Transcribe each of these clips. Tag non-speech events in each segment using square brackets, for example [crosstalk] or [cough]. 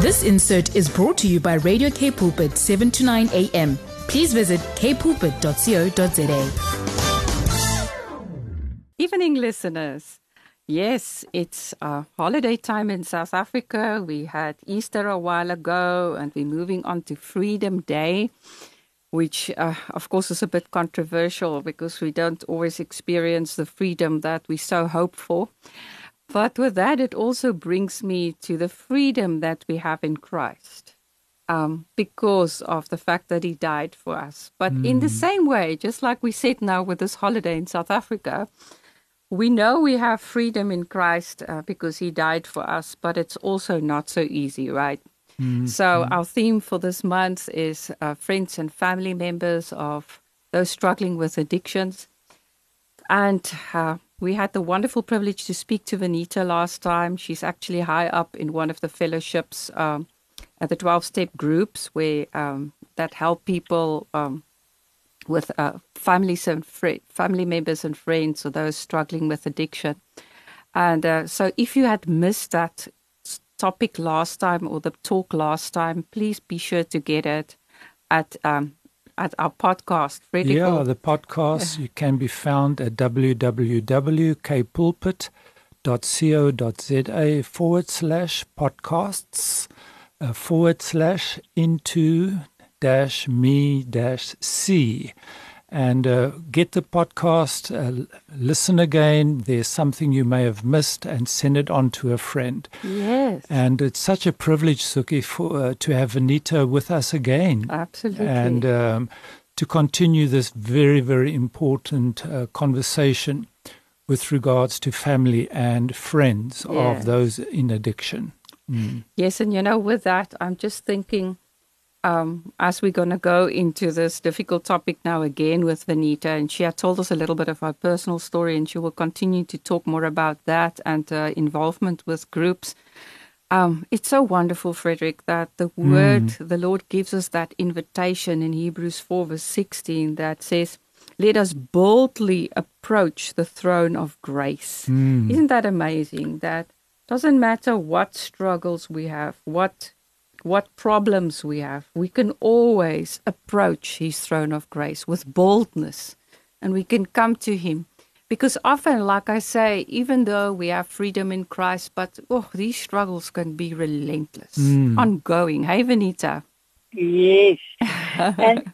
This insert is brought to you by Radio K Pulpit 7 to 9 a.m. Please visit kpulpit.co.za. Evening, listeners. Yes, it's uh, holiday time in South Africa. We had Easter a while ago, and we're moving on to Freedom Day, which, uh, of course, is a bit controversial because we don't always experience the freedom that we so hope for. But with that, it also brings me to the freedom that we have in Christ um, because of the fact that He died for us. But mm. in the same way, just like we said now with this holiday in South Africa, we know we have freedom in Christ uh, because He died for us, but it's also not so easy, right? Mm-hmm. So, our theme for this month is uh, friends and family members of those struggling with addictions. And uh, we had the wonderful privilege to speak to Venita last time. She's actually high up in one of the fellowships um, at the 12 step groups where um, that help people um, with uh, families and fr- family members and friends or those struggling with addiction. And uh, so, if you had missed that topic last time or the talk last time, please be sure to get it at um, at our podcast. Yeah, cool. the podcast you can be found at www.kpulpit.co.za forward slash podcasts uh, forward slash into dash me dash C. And uh, get the podcast, uh, listen again. There's something you may have missed, and send it on to a friend. Yes. And it's such a privilege, Soekie, for, uh, to have Venita with us again. Absolutely. And um, to continue this very, very important uh, conversation with regards to family and friends yeah. of those in addiction. Mm. Yes, and you know, with that, I'm just thinking um, as we're going to go into this difficult topic now again with Venita, and she had told us a little bit of her personal story, and she will continue to talk more about that and uh, involvement with groups. Um, it's so wonderful, Frederick, that the mm. word, the Lord gives us that invitation in Hebrews 4, verse 16, that says, Let us boldly approach the throne of grace. Mm. Isn't that amazing? That doesn't matter what struggles we have, what what problems we have, we can always approach His throne of grace with boldness and we can come to Him. Because often, like I say, even though we have freedom in Christ, but oh, these struggles can be relentless, mm. ongoing. Hey, Venita. Yes. [laughs] and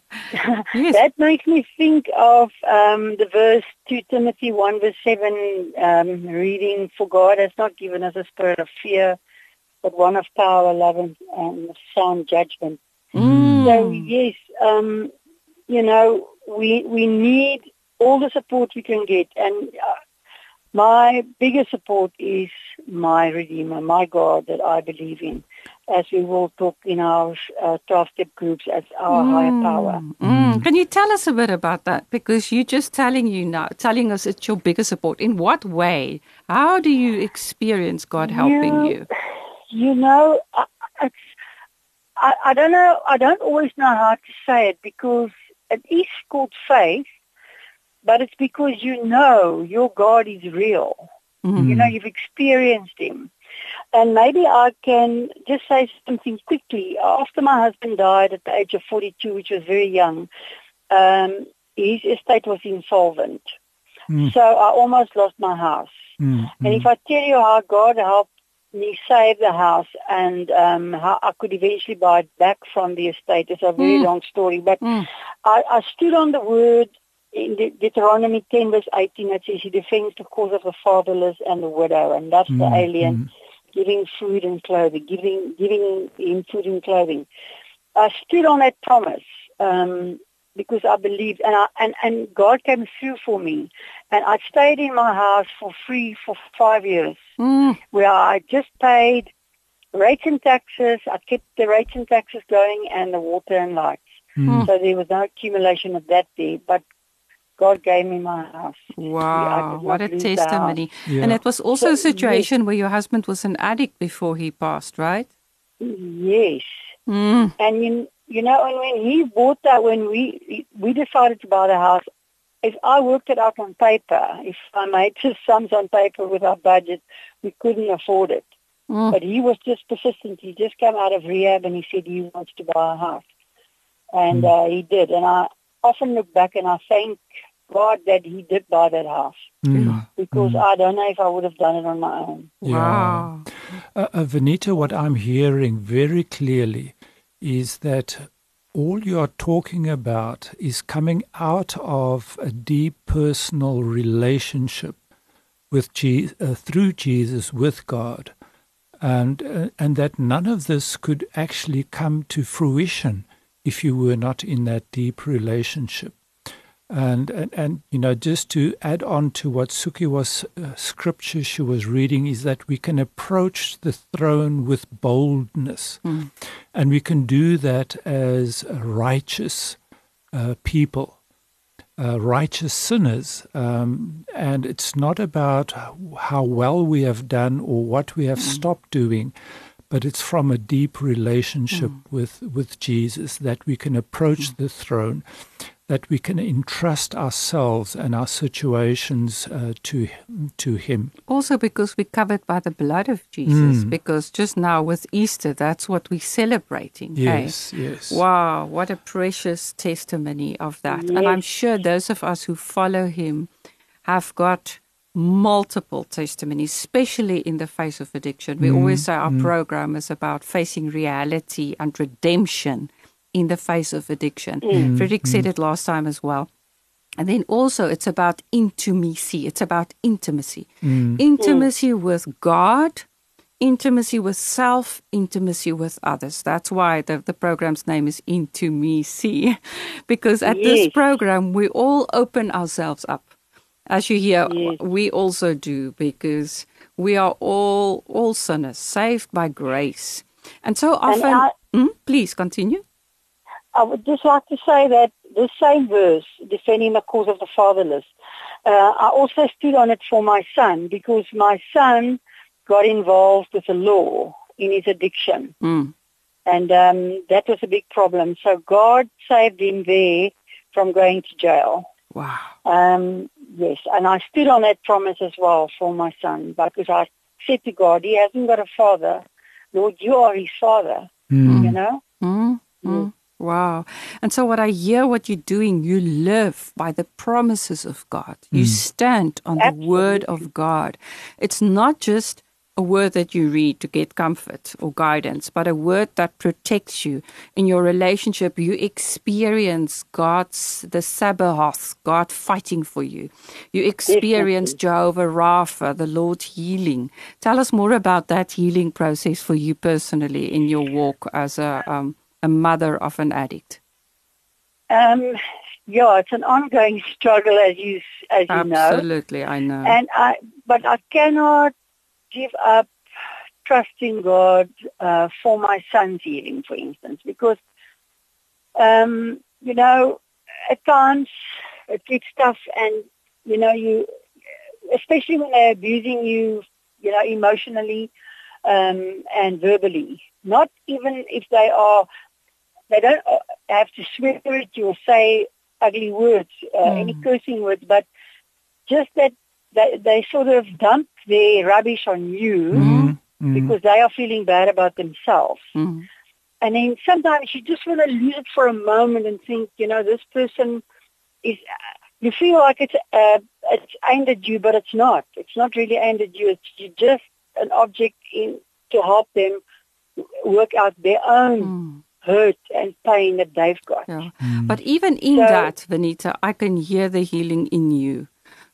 yes. that makes me think of um, the verse 2 Timothy 1 verse 7 um, reading, For God has not given us a spirit of fear, but one of power, love, and, and sound judgment. Mm. So yes, um, you know, we we need all the support we can get, and uh, my biggest support is my Redeemer, my God that I believe in, as we will talk in our uh, 12-step groups as our mm. higher power. Mm. Can you tell us a bit about that? Because you're just telling you now, telling us it's your biggest support. In what way? How do you experience God helping you? You know, I, I, I don't know. I don't always know how to say it because it is called faith, but it's because you know your God is real. Mm-hmm. You know, you've experienced Him. And maybe I can just say something quickly. After my husband died at the age of 42, which was very young, um, his estate was insolvent. Mm. So I almost lost my house. Mm. And if I tell you how God helped me save the house and um, how I could eventually buy it back from the estate, it's a very mm. long story. But mm. I, I stood on the word in the Deuteronomy 10 verse 18 that says he defends the cause of the fatherless and the widow and that's mm, the alien mm. giving food and clothing, giving giving him food and clothing. I stood on that promise um, because I believed and, I, and, and God came through for me. And I stayed in my house for free for five years mm. where I just paid rates and taxes. I kept the rates and taxes going and the water and lights. Mm. So there was no accumulation of that there. But God gave me my house. Wow, what a testimony. Yeah. And it was also so, a situation yes. where your husband was an addict before he passed, right? Yes. Mm. And you, you know, and when he bought that, when we we decided to buy the house, if I worked it out on paper, if I made the sums on paper with our budget, we couldn't afford it. But he was just persistent. He just came out of rehab and he said he wants to buy a house. And uh, he did. And I often look back and I thank God that he did buy that house Mm. because I don't know if I would have done it on my own. Yeah. Wow. Uh, uh, Venita, what I'm hearing very clearly is that all you're talking about is coming out of a deep personal relationship with uh, through Jesus with God, and uh, and that none of this could actually come to fruition if you were not in that deep relationship. And, and and you know just to add on to what Soekie was uh, scripture she was reading is that we can approach the throne with boldness. Mm. and we can do that as righteous uh, people uh, righteous sinners. Um, and it's not about how well we have done or what we have stopped doing but it's from a deep relationship with with Jesus that we can approach the throne that we can entrust ourselves and our situations uh, to to Him. Also, because we're covered by the blood of Jesus, Mm. because just now with Easter, that's what we're celebrating. hey? Yes, yes. Wow, what a precious testimony of that. And I'm sure those of us who follow him have got multiple testimonies, especially in the face of addiction. We always say our program is about facing reality and redemption in the face of addiction. Mm. Mm-hmm. Frederick said mm-hmm. it last time as well. And then also, it's about intimacy. It's about intimacy. Mm. Intimacy with God, intimacy with self, intimacy with others. That's why the, the program's name is Intimacy. [laughs] Because at this program, we all open ourselves up. As you hear, Yes. we also do because we are all all sinners, saved by grace. And so often, I- Hmm? please continue. I would just like to say that the same verse, defending the cause of the fatherless, uh, I also stood on it for my son because my son got involved with the law in his addiction. Mm. And um, that was a big problem. So God saved him there from going to jail. Wow. Um, yes, and I stood on that promise as well for my son because I said to God, he hasn't got a father. Lord, you are his father, Mm. you know? Mm, mm. Wow. And so, what I hear what you're doing, you live by the promises of God. You stand on the word of God. It's not just a word that you read to get comfort or guidance, but a word that protects you in your relationship. You experience God's, the Sabbath, God fighting for you. You experience Jehovah Rapha, the Lord healing. Tell us more about that healing process for you personally in your walk as a, um, a mother of an addict. Um, yeah, it's an ongoing struggle, as you as you know. Absolutely, I know. And I, but I cannot give up trusting God uh, for my son's healing, for instance, because um, you know at times it gets tough, and you know you, especially when they're abusing you, you know, emotionally um, and verbally. Not even if they are, they don't uh, have to swear at you or say ugly words, uh, any cursing words, but just that they, they sort of dump their rubbish on you Mm. Mm. because they are feeling bad about themselves. Mm. And then sometimes you just want to lose it for a moment and think, you know, this person is. You feel like it's uh, it's aimed at you, but it's not. It's not really aimed at you. It's you're just an object in to help them work out their own Mm. Hurt and pain that they've got. Yeah. Hmm. But even in So- that, Venita, I can hear the healing in you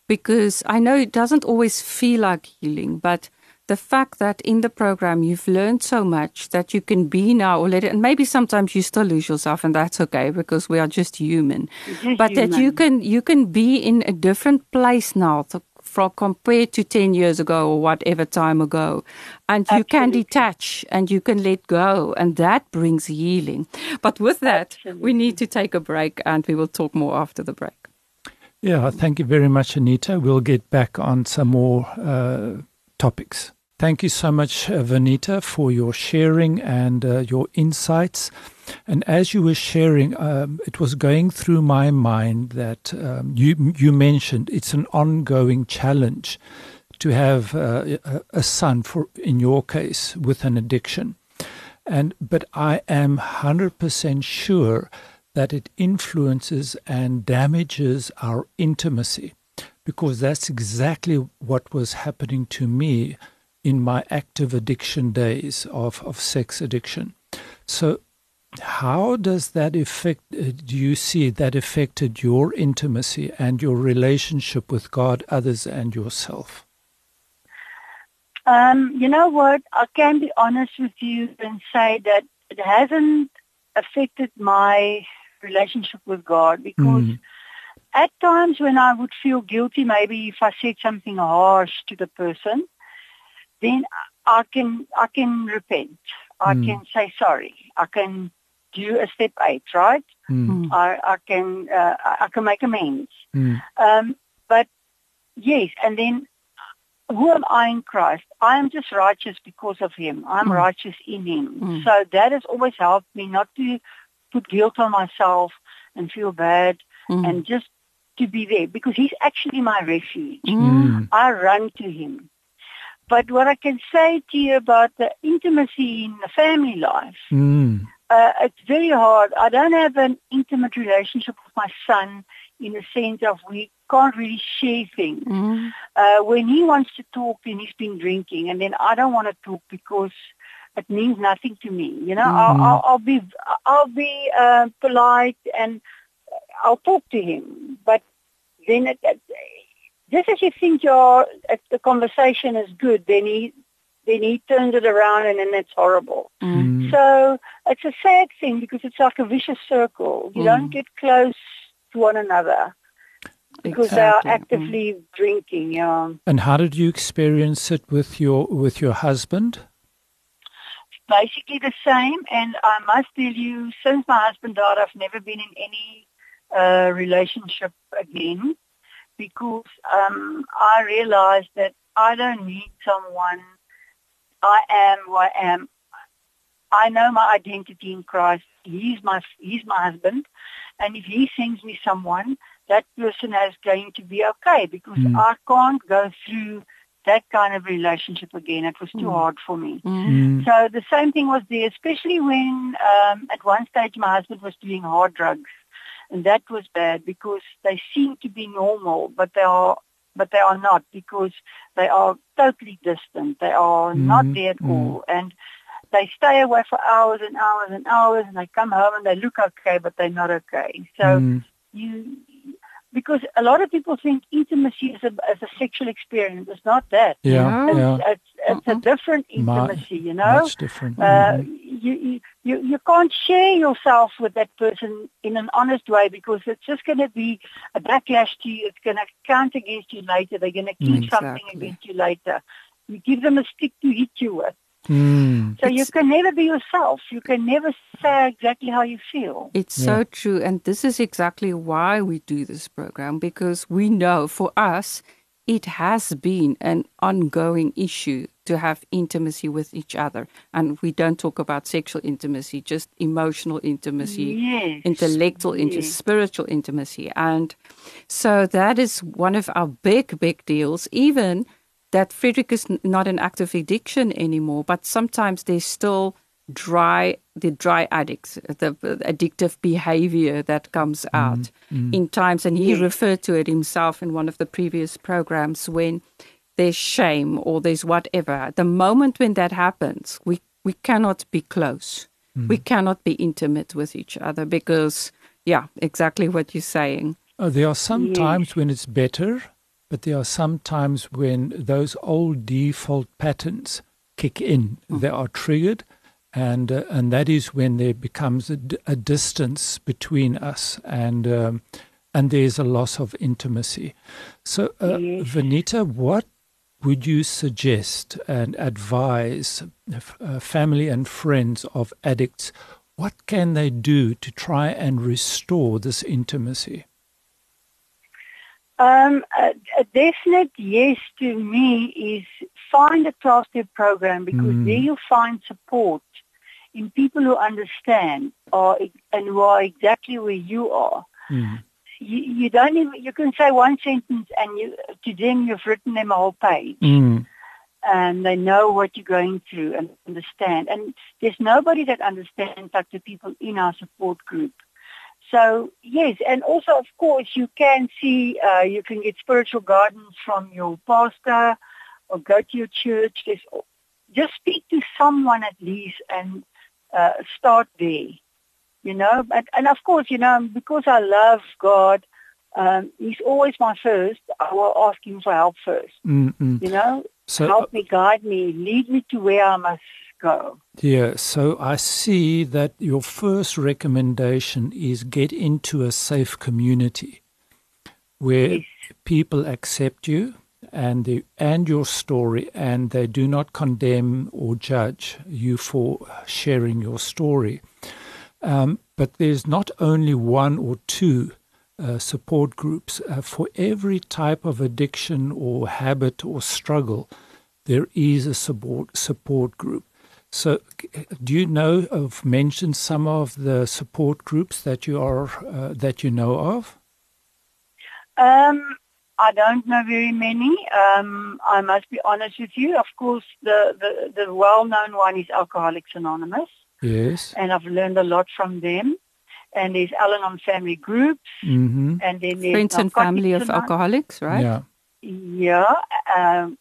because I know it doesn't always feel like healing, but the fact that in the program you've learned so much that you can be now or let it, and maybe sometimes you still lose yourself and that's okay because we are just human. Just but that you can you can be in a different place now to, from compared to 10 years ago or whatever time ago and you can detach and you can let go and that brings healing but with that we need to take a break and we will talk more after the break Yeah, thank you very much, Venita. We'll get back on some more uh, topics. Thank you so much, uh, Venita, for your sharing and uh, your insights. And as you were sharing, um, it was going through my mind that um, you you mentioned it's an ongoing challenge to have uh, a, son for in your case with an addiction and but i am 100% sure that it influences and damages our intimacy because that's exactly what was happening to me in my active addiction days of, of sex addiction. So, how does that affect, uh, do you see that affected your intimacy and your relationship with God, others, and yourself? Um, you know what? I can be honest with you and say that it hasn't affected my relationship with God because mm. at times when I would feel guilty, maybe if I said something harsh to the person, then I can I can repent. I mm. can say sorry. I can do a step eight, right? Mm. I, I can uh, I can make amends. Mm. Um, but yes, and then who am I in Christ? I am just righteous because of Him. I'm mm. righteous in Him. Mm. So that has always helped me not to put guilt on myself and feel bad mm. and just to be there because He's actually my refuge. I run to Him. But what I can say to you about the intimacy in the family life, mm. Uh, it's very hard. I don't have an intimate relationship with my son in the sense of we can't really share things. Mm. Uh, when he wants to talk, then he's been drinking, and then I don't want to talk because it means nothing to me. You know, mm. I'll, I'll, I'll, be I'll be uh, polite and I'll talk to him, but then it, it, just as you think your the conversation is good, then he then he turns it around and then it's horrible. Mm. So it's a sad thing because it's like a vicious circle. You mm. don't get close to one another because exactly. they are actively mm. drinking. Yeah. And how did you experience it with your with your husband? Basically the same, and I must tell you, since my husband died, I've never been in any uh, relationship again because um, I realized that I don't need someone. I am who I am. I know my identity in Christ. He's my he's my husband, and if he sends me someone, that person is going to be okay because mm. I can't go through that kind of relationship again. It was too mm. hard for me. Mm. So the same thing was there, especially when um, at one stage my husband was doing hard drugs. And that was bad because they seem to be normal, but they are but they are not because they are totally distant. They are mm-hmm. not there at mm-hmm. all. And they stay away for hours and hours and hours and they come home and they look okay but they're not okay. So mm. you because a lot of people think intimacy is a, is a sexual experience. It's not that. Yeah, it's, yeah. it's, it's a different intimacy, you know. Much different. Uh, mm-hmm. You, you you can't share yourself with that person in an honest way because it's just going to be a backlash to you. It's going to count against you later. They're going to keep exactly. something against you later. You give them a stick to hit you with. Mm. So it's, you can never be yourself. You can never say exactly how you feel. It's yeah. so true. And this is exactly why we do this program because we know for us, it has been an ongoing issue to have intimacy with each other. And we don't talk about sexual intimacy, just emotional intimacy, yes. intellectual intimacy, yes. spiritual intimacy. And so that is one of our big, big deals, even that Frederick is not an active addiction anymore, but sometimes there's still dry the dry addicts the, the addictive behavior that comes mm, out mm, mm. in times and he referred to it himself in one of the previous programs when there's shame or there's whatever the moment when that happens we we cannot be close mm. we cannot be intimate with each other because yeah exactly what you're saying uh, there are some times when it's better but there are some times when those old default patterns kick in. Mm. They are triggered, and uh, and that is when there becomes a, a distance between us, and um, and there's a loss of intimacy. So, uh, yes. Venita, what would you suggest and advise uh, family and friends of addicts? What can they do to try and restore this intimacy? Um, a, a, definite yes to me is find a 12-step program because mm. there you'll find support in people who understand or, and who are exactly where you are. Mm. you, you don't even you can say one sentence and you to them you've written them a whole page Mm. and they know what you're going through and understand. And there's nobody that understands like the people in our support group. So yes, and also of course you can see, uh, you can get spiritual guidance from your pastor or go to your church. There's, just speak to someone at least and uh, start there. You know, but, and of course, you know, because I love God, um, He's always my first. I will ask Him for help first. Mm, mm. You know, So help me, guide me, lead me to where I must go. Yeah, so I see that your first recommendation is get into a safe community where Yes. people accept you and the, and your story and they do not condemn or judge you for sharing your story. Um, but there's not only one or two uh, support groups. Uh, for every type of addiction or habit or struggle, there is a support support group. So, do you know of mention some of the support groups that you are uh, that you know of? Um, I don't know very many. Um, I must be honest with you. Of course, the, the, the well-known one is Alcoholics Anonymous, Yes. and I've learned a lot from them. And there's Al-Anon family groups, Mm-hmm. and then there's Friends and family of alcoholics, right? Yeah. Yeah, um,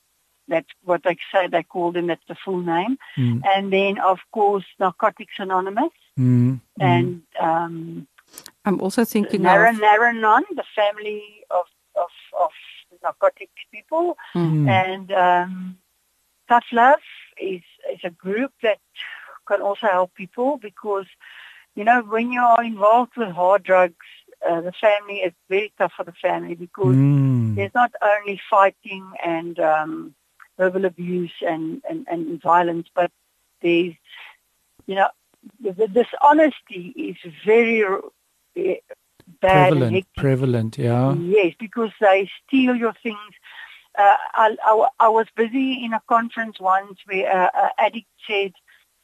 that's what they say. They call them. That's the full name. Mm. And then, of course, Narcotics Anonymous, Mm. and um, I'm also thinking Nara of Nar-Anon, the family of, of, narcotic people. Mm. And um, Tough Love is, is a group that can also help people because, you know, when you are involved with hard drugs, uh, the family is very tough for the family because Mm. there's not only fighting and um, verbal abuse and, and, and violence, but there's, you know, the, the dishonesty is very uh, bad and Prevalent. hectic. Prevalent. Yeah. Yes, because they steal your things. Uh, I, I, I was busy in a conference once where an addict said,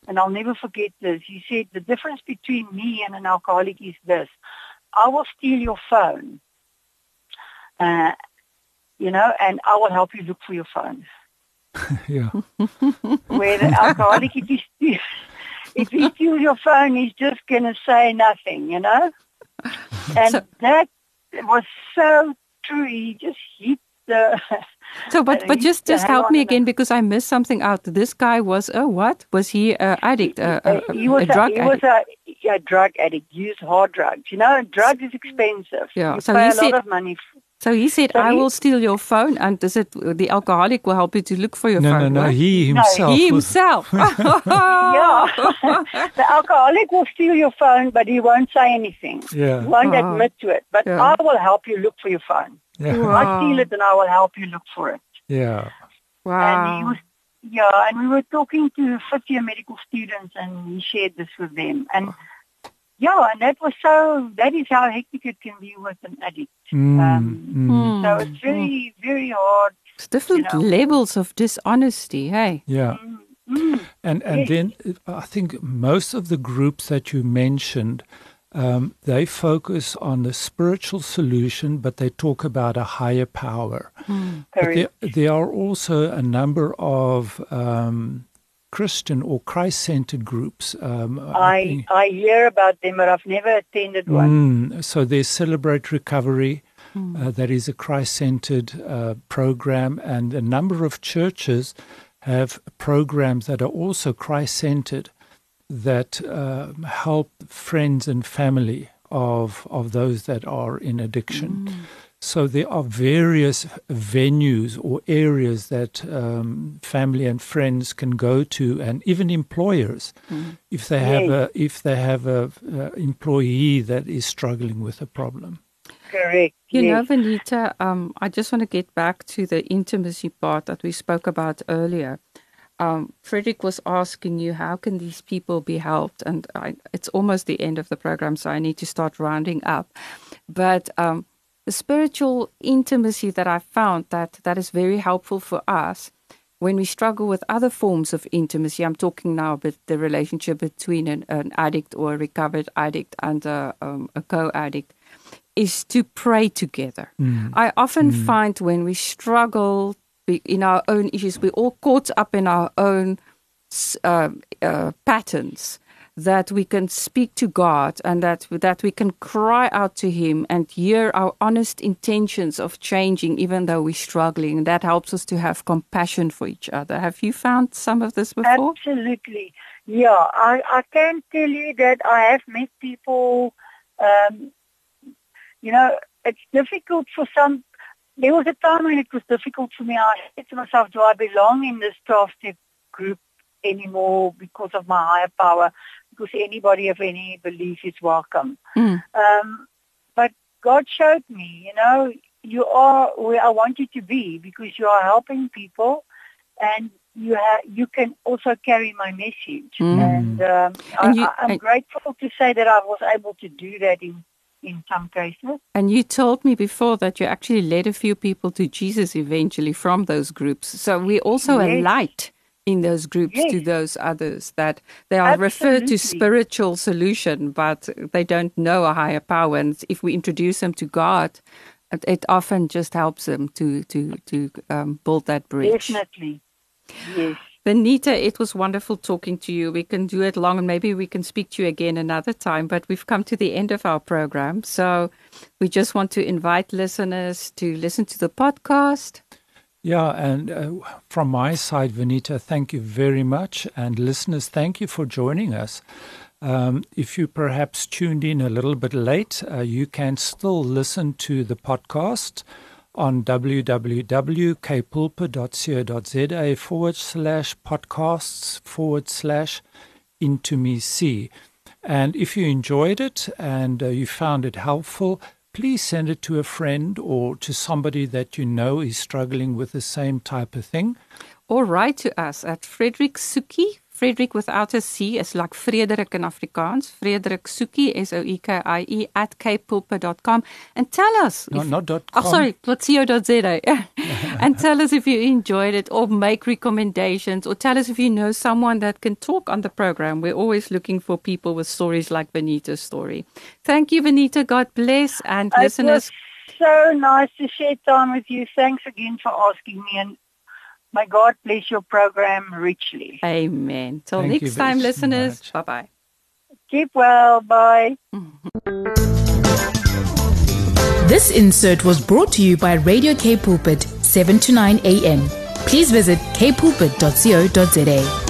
and I'll never forget this, he said, the difference between me and an alcoholic is this. I will steal your phone, uh, you know, and I will help you look for your phone. [laughs] Yeah. Where the alcoholic, if he, steal, [laughs] if he steals your phone, he's just going to say nothing, you know? [laughs] And So- that was so true. He just hit the... [laughs] So, but but [laughs] just just help me again because I missed something out. This guy was a what? Was he a addict? A, a, a, he was a drug he addict? was a, a drug addict. Used hard drugs. You know, drugs is expensive. Yeah, you so pay he a lot of money. f- so he said, so "I he- will steal your phone," and does it? The alcoholic will help you to look for your No, no, phone. no. what? He No. He himself. [laughs] Yeah, [laughs] the alcoholic will steal your phone, but he won't say anything. Yeah. He won't Wow. admit to it. But Yeah. I will help you look for your phone. Yeah. Wow. I steal it, and I will help you look for it. Yeah. Wow. And he was, yeah, and we were talking to first year medical students and he shared this with them. And oh. Yeah, and that was so, that is how hectic it can be with an addict. Mm, Um, mm. Hmm. So it's very, very hard. It's different you know. levels of dishonesty. Hey. Yeah. Mm, mm. And and Yes. then I think most of the groups that you mentioned, um, they focus on the spiritual solution, but they talk about a higher power. But there, there are also a number of um, Christian or Christ-centered groups. Um, I, think- I hear about them, but I've never attended one. Mm, so there's Celebrate Recovery. Uh, that is a Christ-centered uh, program, and a number of churches have programs that are also Christ-centered that uh, help friends and family of of those that are in addiction. So there are various venues or areas that um, family and friends can go to, and even employers, if they have Yes. a if they have a, uh employee that is struggling with a problem. Correct. You know, yes. Venita, um, I just want to get back to the intimacy part that we spoke about earlier. Um, Frederick was asking you, how can these people be helped? And I, it's almost the end of the program, so I need to start rounding up. But um, the spiritual intimacy that I found that that is very helpful for us when we struggle with other forms of intimacy. I'm talking now about the relationship between an, an addict or a recovered addict and a, um, a co-addict is to pray together. I often find when we struggle in our own issues, we're all caught up in our own uh, uh, patterns. That we can speak to God and that that we can cry out to Him and hear our honest intentions of changing, even though we're struggling. That helps us to have compassion for each other. Have you found some of this before? Absolutely. Yeah, I, I can tell you that I have met people, um, you know, it's difficult for some, there was a time when it was difficult for me. I said to myself, do I belong in this 12-step group anymore because of my higher power? Because anybody of any belief is welcome. Mm. Um, but God showed me, you know, you are where I want you to be because you are helping people and you have you can also carry my message. Mm. And, um, And I, you- I'm and- grateful to say that I was able to do that in, in some cases. And you told me before that you actually led a few people to Jesus eventually from those groups. So we also a light in those groups to those others that they are referred to spiritual solution, but they don't know a higher power. And if we introduce them to God, it, it often just helps them to to to um, build that bridge. Definitely. Yes. Venita, it was wonderful talking to you. We can do it long and maybe we can speak to you again another time, but we've come to the end of our program. So we just want to invite listeners to listen to the podcast. Yeah, and uh, from my side, Venita, thank you very much. And listeners, thank you for joining us. Um, if you perhaps tuned in a little bit late, uh, you can still listen to the podcast on www.kpulpit.co.za forward slash podcasts forward slash into me see. And if you enjoyed it and uh, you found it helpful, please send it to a friend or to somebody that you know is struggling with the same type of thing. Or write to us at Frederick Soekie. Frederick without a C is like Frederik in Afrikaans. Frederick Soekie, S-O-E-K-I-E, E, at kpulpit.com. And tell us. No, if- not dot Oh, com. sorry, .co.za. [laughs] and tell us if you enjoyed it or make recommendations or tell us if you know someone that can talk on the program. We're always looking for people with stories like Venita's story. Thank you, Venita. God bless. And It listeners, was so nice to share time with you. Thanks again for asking me and may God bless your program richly. amen. Till Thank next time, listeners. much. Bye-bye. Keep well. Bye. [laughs] This insert was brought to you by Radio K Pulpit, 7 to 9 a.m. Please visit kpulpit.co.za.